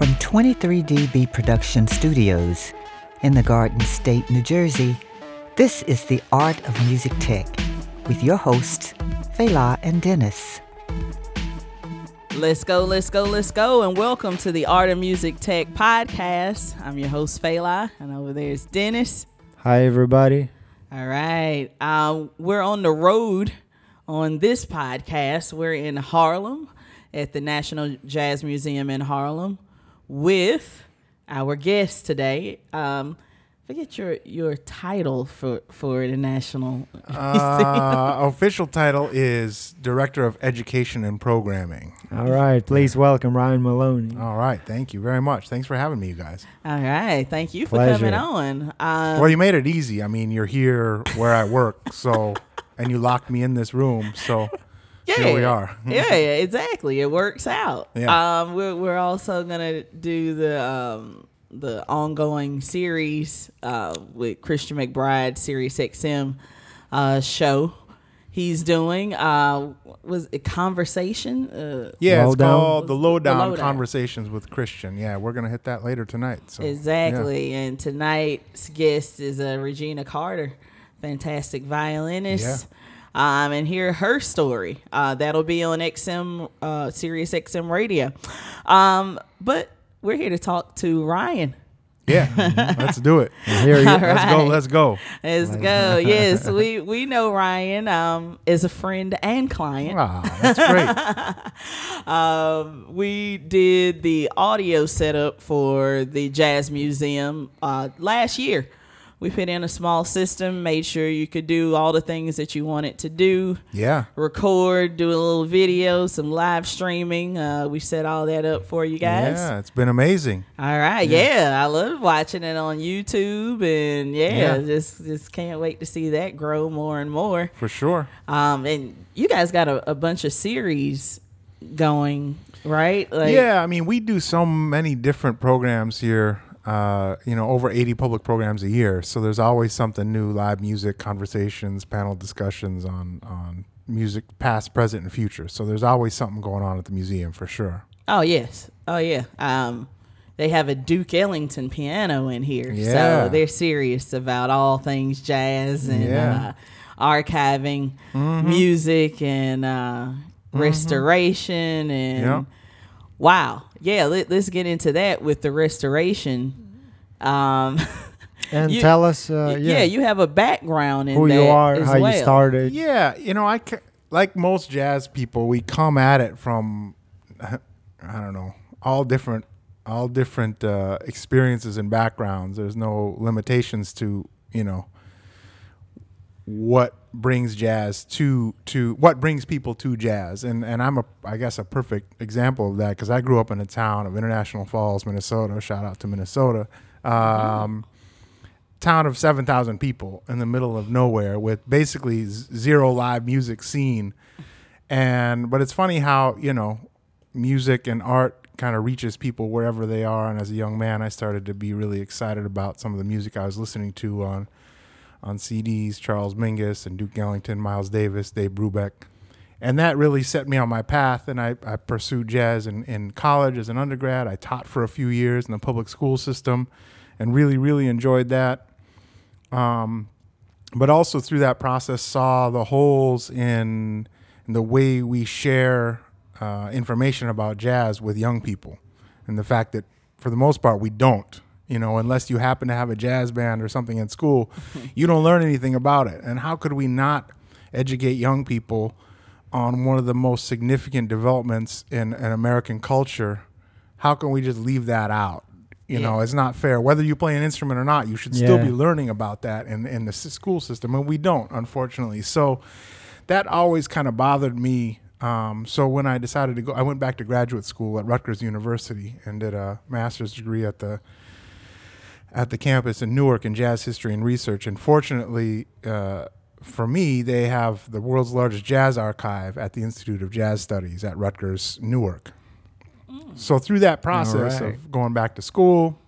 From 23DB Production Studios in the Garden State, New Jersey, this is the Art of Music Tech with your hosts, Fela and Denis. Let's go, let's go, let's go, and welcome to the Art of Music Tech podcast. I'm your host, Fela, and over there is Denis. Hi, everybody. All right. Um, we're on the road on this podcast. We're in Harlem at the National Jazz Museum in Harlem with our guest today. Um, forget your your title for for the national. Uh, official title is Director of Education and Programming. All right. Please welcome Ryan Maloney. All right, thank you very much. Thanks for having me, you guys. All right, thank you for coming on. Um, Well, you made it easy. I mean, you're here where I work, so and you locked me in this room, so yeah, here we are. yeah, yeah, exactly. It works out. Yeah. Um, we're we're also gonna do the um the ongoing series uh with Christian McBride, Sirius XM uh show. He's doing uh was it conversation uh Yeah, it's Lowdown? called the The Lowdown, Lowdown. Conversations with Christian. Yeah, we're gonna hit that later tonight. So yeah. Exactly. And tonight's guest is uh, Regina Carter, fantastic violinist. Um, and hear her story. Uh, that'll be on XM, uh, Sirius XM radio. Um, but we're here to talk to Ryan. Yeah, let's do it. Here you Let's go. Let's go. Let's go. Yes, we, we know Ryan um, is a friend and client. Ah, that's great. Um, we did the audio setup for the Jazz Museum uh, last year. We put in a small system, made sure you could do all the things that you wanted to do Yeah. record, do a little video, some live streaming. Uh, we set all that up for you guys. Yeah, it's been amazing. All right, yeah. I love watching it on YouTube, and yeah, Yeah. just just can't wait to see that grow more and more. For sure. Um, and you guys got a, a bunch of series going, right? Like, yeah, I mean, we do so many different programs here. Uh, you know, over 80 public programs a year. So there's always something new: live music, conversations, panel discussions on on music, past, present, and future. So there's always something going on at the museum for sure. Oh yes. Oh yeah. Um, they have a Duke Ellington piano in here, Yeah. so they're serious about all things jazz and Yeah. uh, archiving music and uh, restoration and Yeah. Wow. Yeah, let, us get into that with the restoration. Um, and You- tell us, uh, yeah. yeah, you have a background in who you are, as how well. you started. Yeah, you know, I like most jazz people, we come at it from I don't know all different all different uh, experiences and backgrounds. There's no limitations to you know what brings jazz to to what brings people to jazz. And and I'm a I guess a perfect example of that because I grew up in a town of International Falls Minnesota. Shout out to Minnesota. Um, town of 7,000 people in the middle of nowhere with basically zero live music scene. And but it's funny how you know music and art kind of reaches people wherever they are. And as a young man I started to be really excited about some of the music I was listening to on on CDs, Charles Mingus and Duke Ellington, Miles Davis, Dave Brubeck. And that really set me on my path. And I, I pursued jazz in, in college as an undergrad. I taught for a few years in the public school system and really, really enjoyed that. Um, but also through that process, saw the holes in, in the way we share uh, information about jazz with young people. And the fact that for the most part, we don't you know, unless you happen to have a jazz band or something in school, you don't learn anything about it. And how could we not educate young people on one of the most significant developments in, in American culture? How can we just leave that out? You know, it's not fair. Whether you play an instrument or not, you should still Yeah. be learning about that in, in the school system. And we don't, unfortunately. So that always kind of bothered me. Um, so when I decided to go, I went back to graduate school at Rutgers University and did a master's degree at the at the campus in Newark in jazz history and research. And fortunately, uh, for me, they have the world's largest jazz archive at the Institute of Jazz Studies at Rutgers Newark. So through that process right. of going back to school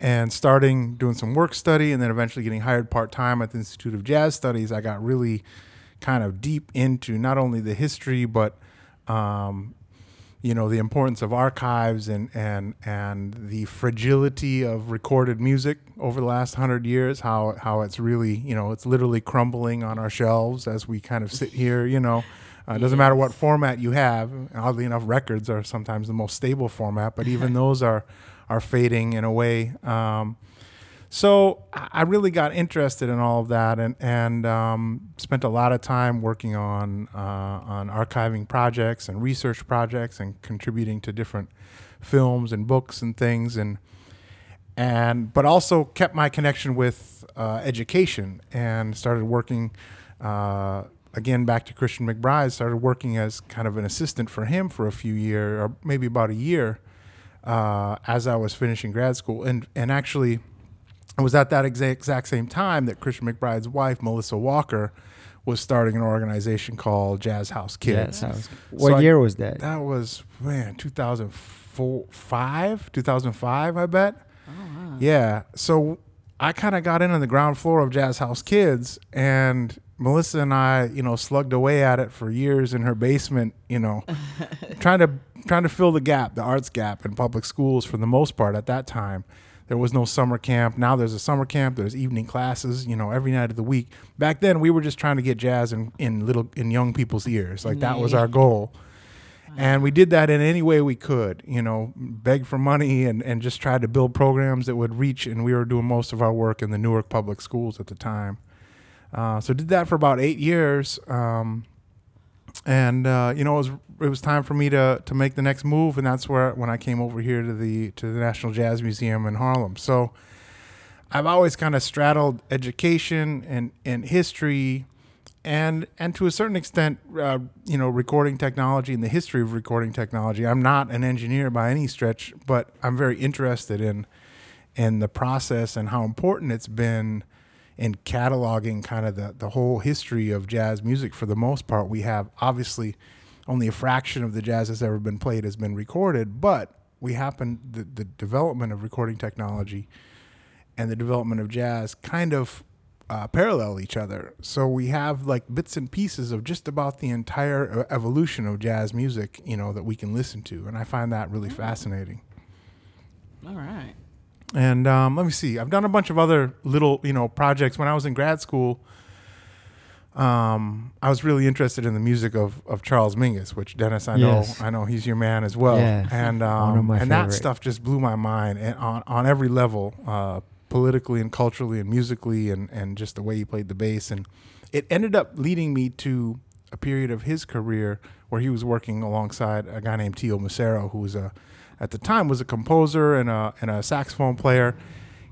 and starting doing some work study and then eventually getting hired part-time at the Institute of Jazz Studies, I got really kind of deep into not only the history but um, you know the importance of archives and and and the fragility of recorded music over the last hundred years. How how it's really you know it's literally crumbling on our shelves as we kind of sit here. You know, uh, it doesn't matter what format you have. Oddly enough, records are sometimes the most stable format, but even those are are fading in a way. Um, so I really got interested in all of that, and and um, spent a lot of time working on uh, on archiving projects and research projects, and contributing to different films and books and things, and and but also kept my connection with uh, education and started working. Uh, again, back to Christian McBride, started working as kind of an assistant for him for a few years, or maybe about a year, uh, as I was finishing grad school, and and actually it was at that exact, exact same time that Christian McBride's wife, Melissa Walker, was starting an organization called Jazz House Kids. Yes. What I- year was that? That was, man, 2004, 5, 2005, I bet. Oh, yeah. So I kind of got in on the ground floor of Jazz House Kids, and Melissa and I, you know, slugged away at it for years in her basement, you know, trying to trying to fill the gap, the arts gap in public schools for the most part at that time. There was no summer camp. Now there's a summer camp. There's evening classes, you know, every night of the week. Back then, we were just trying to get jazz in, in little in young people's ears. Like that was our goal. And we did that in any way we could, you know, beg for money and, and just tried to build programs that would reach. And we were doing most of our work in the Newark public schools at the time. Uh, so did that for about eight years. Um, and uh, you know, it was it was time for me to to make the next move, and that's where when I came over here to the to the National Jazz Museum in Harlem. So I've always kind of straddled education and and history, and and to a certain extent, uh, you know, recording technology and the history of recording technology. I'm not an engineer by any stretch, but I'm very interested in in the process and how important it's been in cataloging kind of the, the whole history of jazz music for the most part. We have obviously only a fraction of the jazz that's ever been played has been recorded, but we happen the, the development of recording technology and the development of jazz kind of uh, parallel each other. So we have like bits and pieces of just about the entire uh, evolution of jazz music, you know, that we can listen to, and I find that really fascinating. All right. And um, let me see. I've done a bunch of other little, you know, projects. When I was in grad school, um, I was really interested in the music of, of Charles Mingus, which Denis, I know, Yes. I know he's your man as well. Yeah. And um, and that stuff just blew my mind and on on every level, uh, politically and culturally and musically, and and just the way he played the bass. And it ended up leading me to a period of his career where he was working alongside a guy named Teo Macero, who was a at the time was a composer and a and a saxophone player.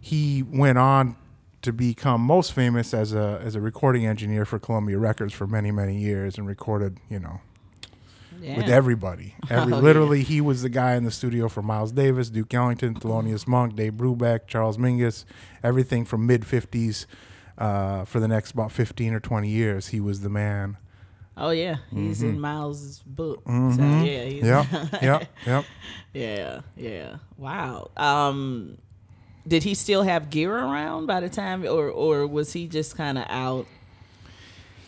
He went on to become most famous as a as a recording engineer for Columbia Records for many many years and recorded you know Yeah. with everybody. Every Oh, yeah. literally he was the guy in the studio for Miles Davis, Duke Ellington, Thelonious Monk, Dave Brubeck, Charles Mingus, everything from mid fifties uh, for the next about fifteen or twenty years. He was the man. Oh yeah, he's in Miles's book. So Mhm. yeah, he's, Yep, yep, yep. yeah, yeah. Wow. Um, did he still have gear around by the time, or or was he just kind of out?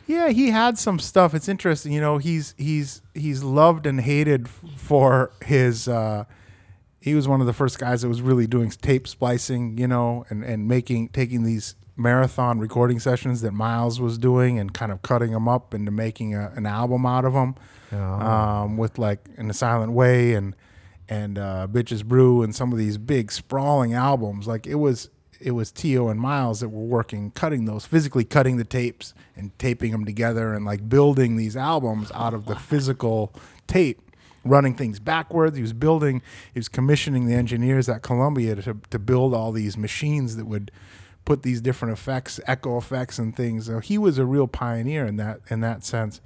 Yeah, he had some stuff. It's interesting, you know. He's he's he's loved and hated for his. Uh, he was one of the first guys that was really doing tape splicing, you know, and and making taking these marathon recording sessions that Miles was doing and kind of cutting them up into making a, an album out of them, um, with like in a silent way and and uh, bitches brew and some of these big sprawling albums. Like it was it was Teo and Miles that were working, cutting those, physically cutting the tapes and taping them together and like building these albums out of the physical tape, running things backwards. He was building, he was commissioning the engineers at Columbia to, to build all these machines that would put these different effects, echo effects and things. So he was a real pioneer in that in that sense.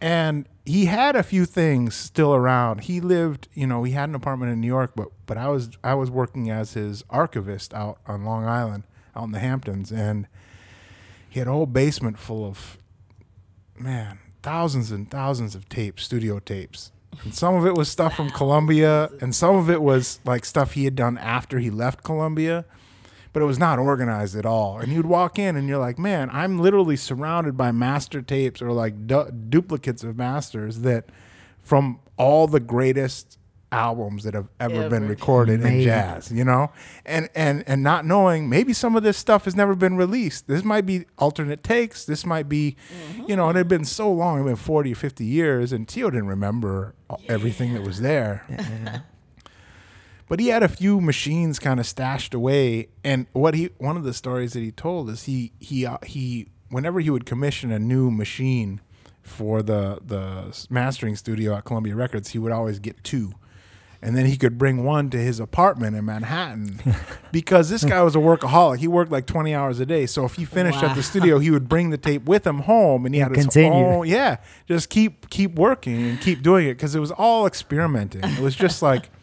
And he had a few things still around. He lived, you know, he had an apartment in New York, but but I was I was working as his archivist out on Long Island, out in the Hamptons, and he had a whole basement full of man, thousands and thousands of tapes, studio tapes. And some of it was stuff from Columbia, and some of it was like stuff he had done after he left Columbia but it was not organized at all. And you'd walk in and you're like, man, I'm literally surrounded by master tapes or like du- duplicates of masters that from all the greatest albums that have ever, been Ever. recorded in jazz, you know? And and and not knowing maybe some of this stuff has never been released. This might be alternate takes. This might be mm-hmm. you know, and it had been so long, it had been 40 or 50 years and Teo didn't remember uh, everything that was there. Yeah. But he had a few machines kind of stashed away, and what he one of the stories that he told is he he uh, he whenever he would commission a new machine for the the mastering studio at Columbia Records, he would always get two. And then he could bring one to his apartment in Manhattan because this guy was a workaholic. He worked like 20 hours a day. So if he finished at the studio, he would bring the tape with him home and he had his Continue. own, yeah, just keep keep working and keep doing it because it was all experimenting. It was just like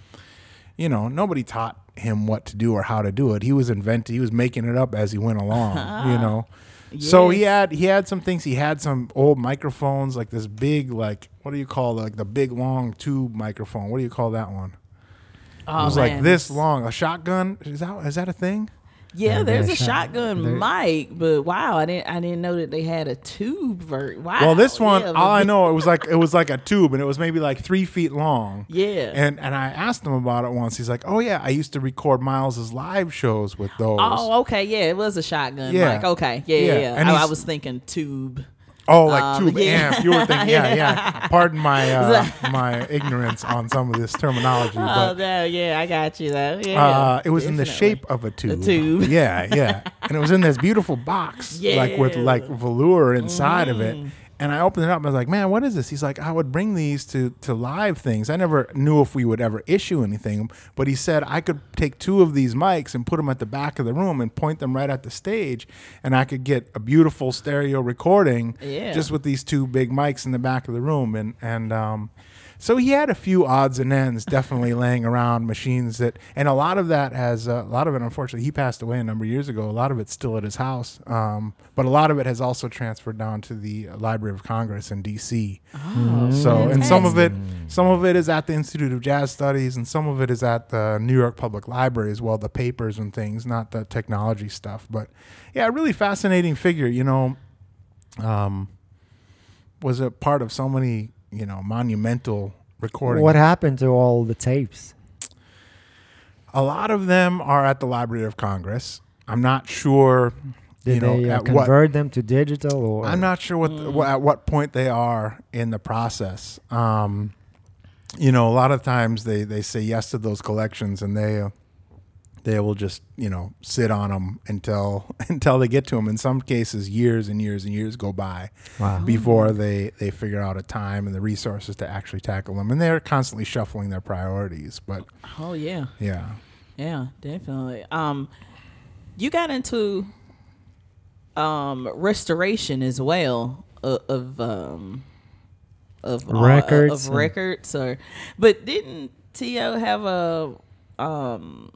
you know, nobody taught him what to do or how to do it. He was inventing, he was making it up as he went along, you know. So he had he had some things. He had some old microphones, like this big, like what do you call like the big long tube microphone? What do you call that one? Oh, it was like this long. A shotgun? Is that is that a thing? Yeah, there's a shot- shotgun they're- mic, but wow, I didn't I didn't know that they had a tube vert. Wow. well, this one, yeah, all I know, it was like it was like a tube, and it was maybe like three feet long. Yeah. And and I asked him about it once. He's like, "Oh yeah, I used to record Miles's live shows with those." Oh, okay, yeah, it was a shotgun Yeah. mic. Okay, yeah, yeah. Yeah, yeah. and I, I was thinking tube. Oh, like Um, tube yeah. amp. You were thinking, yeah, yeah. Pardon my uh, my ignorance on some of this terminology, Oh but no, yeah, I got you though. Yeah, uh, it was in the shape of a tube. tube. Yeah, yeah. And it was in this beautiful box, like with like velour inside of it. And I opened it up and I was like, man, what is this? He's like, I would bring these to, to live things. I never knew if we would ever issue anything, but he said I could take two of these mics and put them at the back of the room and point them right at the stage, and I could get a beautiful stereo recording Yeah. just with these two big mics in the back of the room. And, and, um, so he had a few odds and ends definitely laying around machines that, and a lot of that has, uh, a lot of it, unfortunately, he passed away a number of years ago. A lot of it's still at his house. Um, but a lot of it has also transferred down to the Library of Congress in DC. Oh, So, and some of it, some of it is at the Institute of Jazz Studies, and some of it is at the New York Public Library as well, the papers and things, not the technology stuff. But yeah, really fascinating figure. You know, um, was a part of so many, you know, monumental recording. What happened to all the tapes? A lot of them are at the Library of Congress. I'm not sure. Did you know, they uh, at what convert them to digital or? I'm not sure what the, Mm. wha- at what point they are in the process. Um, you know, a lot of times they they say yes to those collections, and they uh, they will just you know sit on them until until they get to them. In some cases, years and years and years go by Wow. before they they figure out a time and the resources to actually tackle them. And they're constantly shuffling their priorities. But Oh yeah, yeah, yeah, definitely. Um, you got into um restoration as well of, of um of uh, Records of records or but didn't Teo have a um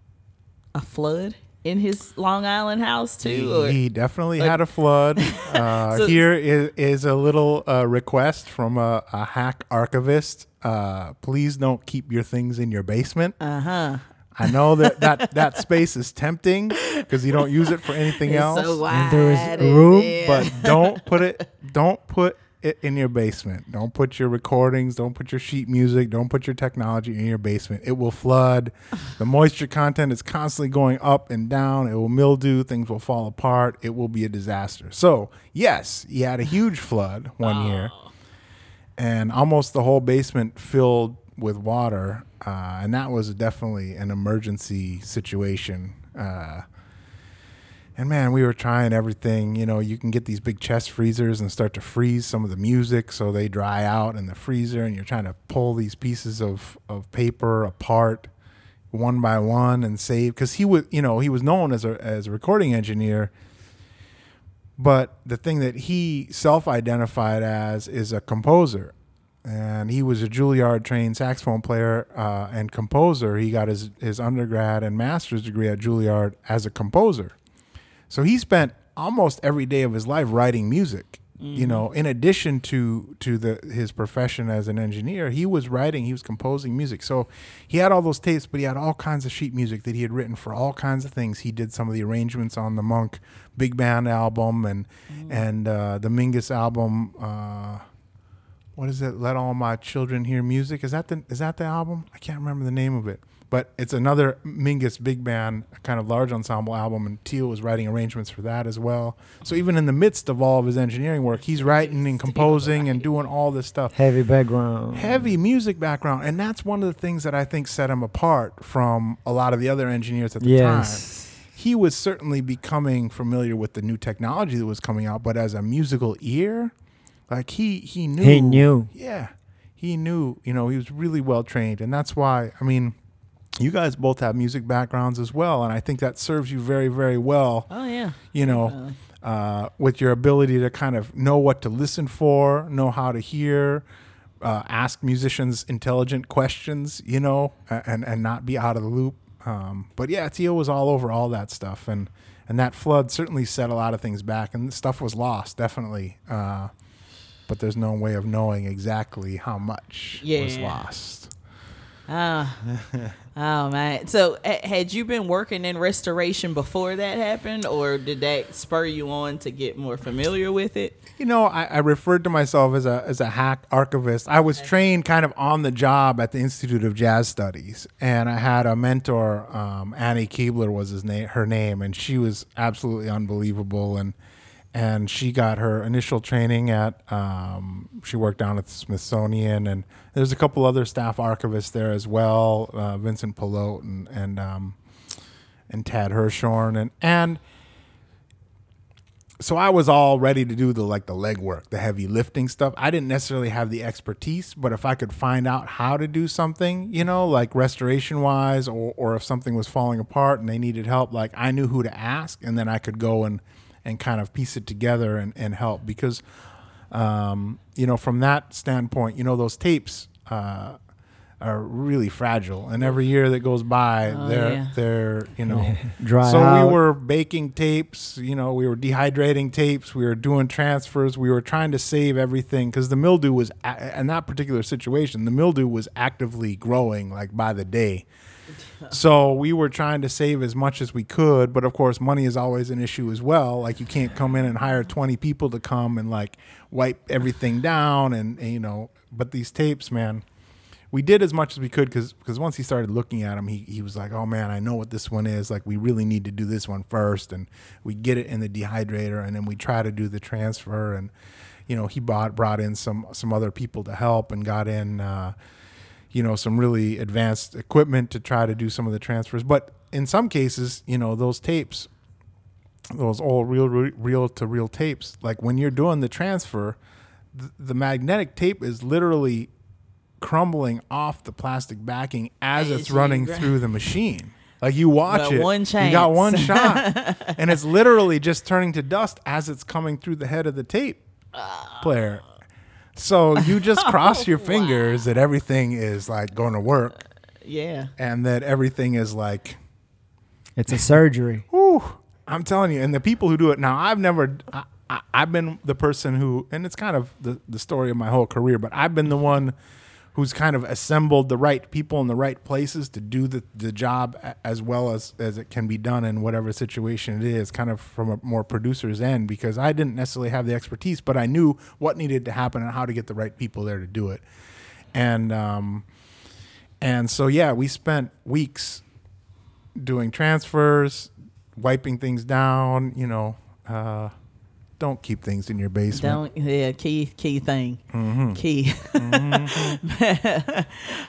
a flood in his Long Island house too or He definitely like- had a flood. Uh, So- here is, is a little uh, request from a, a hack archivist. Uh, please don't keep your things in your basement. uh-huh I know that that, that space is tempting because you don't use it for anything it's else. so wide And there is in room, there. but don't put it. Don't put it in your basement. Don't put your recordings. Don't put your sheet music. Don't put your technology in your basement. It will flood. The moisture content is constantly going up and down. It will mildew. Things will fall apart. It will be a disaster. So yes, he had a huge flood one year, and almost the whole basement filled with water. Uh, and that was definitely an emergency situation. Uh, and man, we were trying everything. You know, you can get these big chest freezers and start to freeze some of the music so they dry out in the freezer, and you're trying to pull these pieces of, of paper apart one by one and save because he was you know he was known as a as a recording engineer but the thing that he self-identified as is a composer and he was a Juilliard trained saxophone player uh, and composer. He got his, his undergrad and master's degree at Juilliard as a composer. So he spent almost every day of his life writing music. You know, in addition to to the his profession as an engineer, he was writing, he was composing music. So he had all those tapes, but he had all kinds of sheet music that he had written for all kinds of things. He did some of the arrangements on the Monk big band album and and uh, the Mingus album. Uh, what is it? Let all my children hear music. Is that the is that the album? I can't remember the name of it. But it's another Mingus big band, kind of large ensemble album, and Teo was writing arrangements for that as well. So even in the midst of all of his engineering work, he's writing and composing and doing all this stuff Heavy background. heavy music background and that's one of the things that i think set him apart from a lot of the other engineers at the Yes. time he was certainly becoming familiar with the new technology that was coming out but as a musical ear like he he knew He knew. yeah he knew you know he was really well trained and that's why i mean you guys both have music backgrounds as well and i think that serves you very very well Oh yeah. you know, uh, with your ability to kind of know what to listen for, know how to hear, uh, ask musicians intelligent questions, you know, and and not be out of the loop. Um, but yeah, Teo was all over all that stuff, and and that flood certainly set a lot of things back, and stuff was lost definitely. Uh, but there's no way of knowing exactly how much was lost. Ah. oh man. So ha- had you been working in restoration before that happened, or did that spur you on to get more familiar with it? You know, I, I referred to myself as a as a hack archivist. I was trained kind of on the job at the Institute of Jazz Studies, and I had a mentor, um, Annie Kuebler was his name, her name, and she was absolutely unbelievable. And and she got her initial training at um, she worked down at the Smithsonian, and there's a couple other staff archivists there as well, uh, Vincent pelote and and um, and Tad Hershorn, and and so I was all ready to do the like the legwork, the heavy lifting stuff. I didn't necessarily have the expertise, but if I could find out how to do something, you know, like restoration wise, or or if something was falling apart and they needed help, like I knew who to ask, and then I could go and and kind of piece it together and, and help because, um, you know, from that standpoint, you know, those tapes. Uh, are really fragile, and every year that goes by, Oh, they're yeah. they're you know Dry so out. we were baking tapes, you know, we were dehydrating tapes, we were doing transfers, we were trying to save everything because the mildew was, a- in that particular situation, the mildew was actively growing like by the day. So we were trying to save as much as we could, but of course, money is always an issue as well. Like you can't come in and hire 20 people to come and like wipe everything down, and, and you know. But these tapes, man, we did as much as we could because because once he started looking at them, he, he was like, oh man, I know what this one is. Like we really need to do this one first, and we get it in the dehydrator, and then we try to do the transfer, and you know he brought brought in some some other people to help and got in. Uh, you know some really advanced equipment to try to do some of the transfers. But in some cases you know those tapes those old real reel to reel tapes like when you're doing the transfer th- the magnetic tape is literally crumbling off the plastic backing as it's running through the machine. Like you watch it. one you got one shot. And it's literally just turning to dust as it's coming through the head of the tape player so you just cross your fingers that everything is like going to work uh, Yeah. and that everything is like, It's a surgery. whew, I'm telling you. And the people who do it now, I've never, I, I, I've been the person who, and it's kind of the, the story of my whole career, but I've been the one who's kind of assembled the right people in the right places to do the, the job as well as, as it can be done in whatever situation it is, kind of from a more producer's end, because I didn't necessarily have the expertise, but I knew what needed to happen and how to get the right people there to do it. And, um, and so, yeah, we spent weeks doing transfers, wiping things down, you know, uh, don't keep things in your basement. Don't yeah, key key thing. Mm-hmm. Key.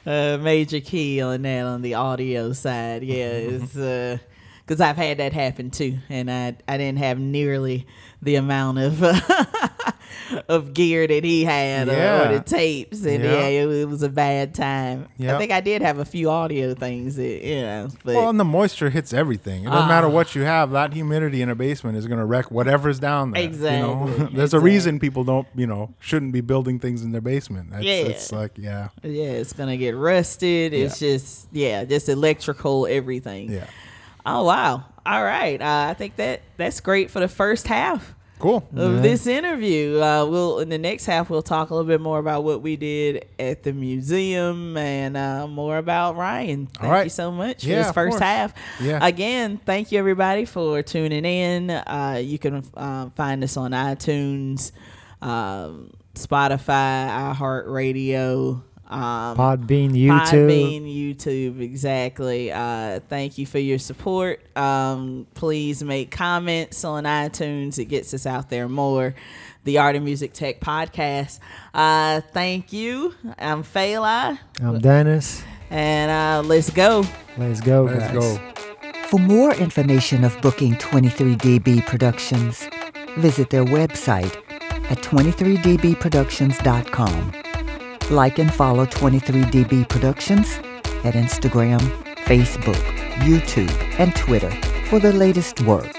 uh, major key on that on the audio side. Yeah, it's uh because I've had that happen too, and I I didn't have nearly the amount of of gear that he had or- or, the tapes, and Yeah. yeah, it, was- it was a bad time. I think I did have a few audio things, that, you know, but Well, and the moisture hits everything. It doesn't matter Ah. what you have. That humidity in a basement is going to wreck whatever's down there. Exactly. you know? Exactly, There's a reason people don't, you know, shouldn't be building things in their basement. That's, Yeah. It's like, yeah, yeah, it's gonna get rusted. It's just yeah, just electrical everything. yeah. Oh wow! All right, uh, I think that that's great for the first half Cool. of this interview. Uh, we'll in the next half we'll talk a little bit more about what we did at the museum and uh, more about Ryan. Thank All right. you so much for this first half. Yeah. Again, thank you everybody for tuning in. Uh, you can um, find us on iTunes. Um, Spotify, iHeartRadio, um, Podbean, YouTube. Podbean, YouTube, exactly. Uh, thank you for your support. Um, please make comments on iTunes. It gets us out there more. The Art of Music Tech Podcast. Uh, thank you. I'm Fela, I'm Denis. and uh, let's go. Let's go, Let's guys. go. For more information of booking 23DB Productions, visit their website at 23dbproductions.com. Like and follow 23DB Productions at Instagram, Facebook, YouTube, and Twitter for the latest work.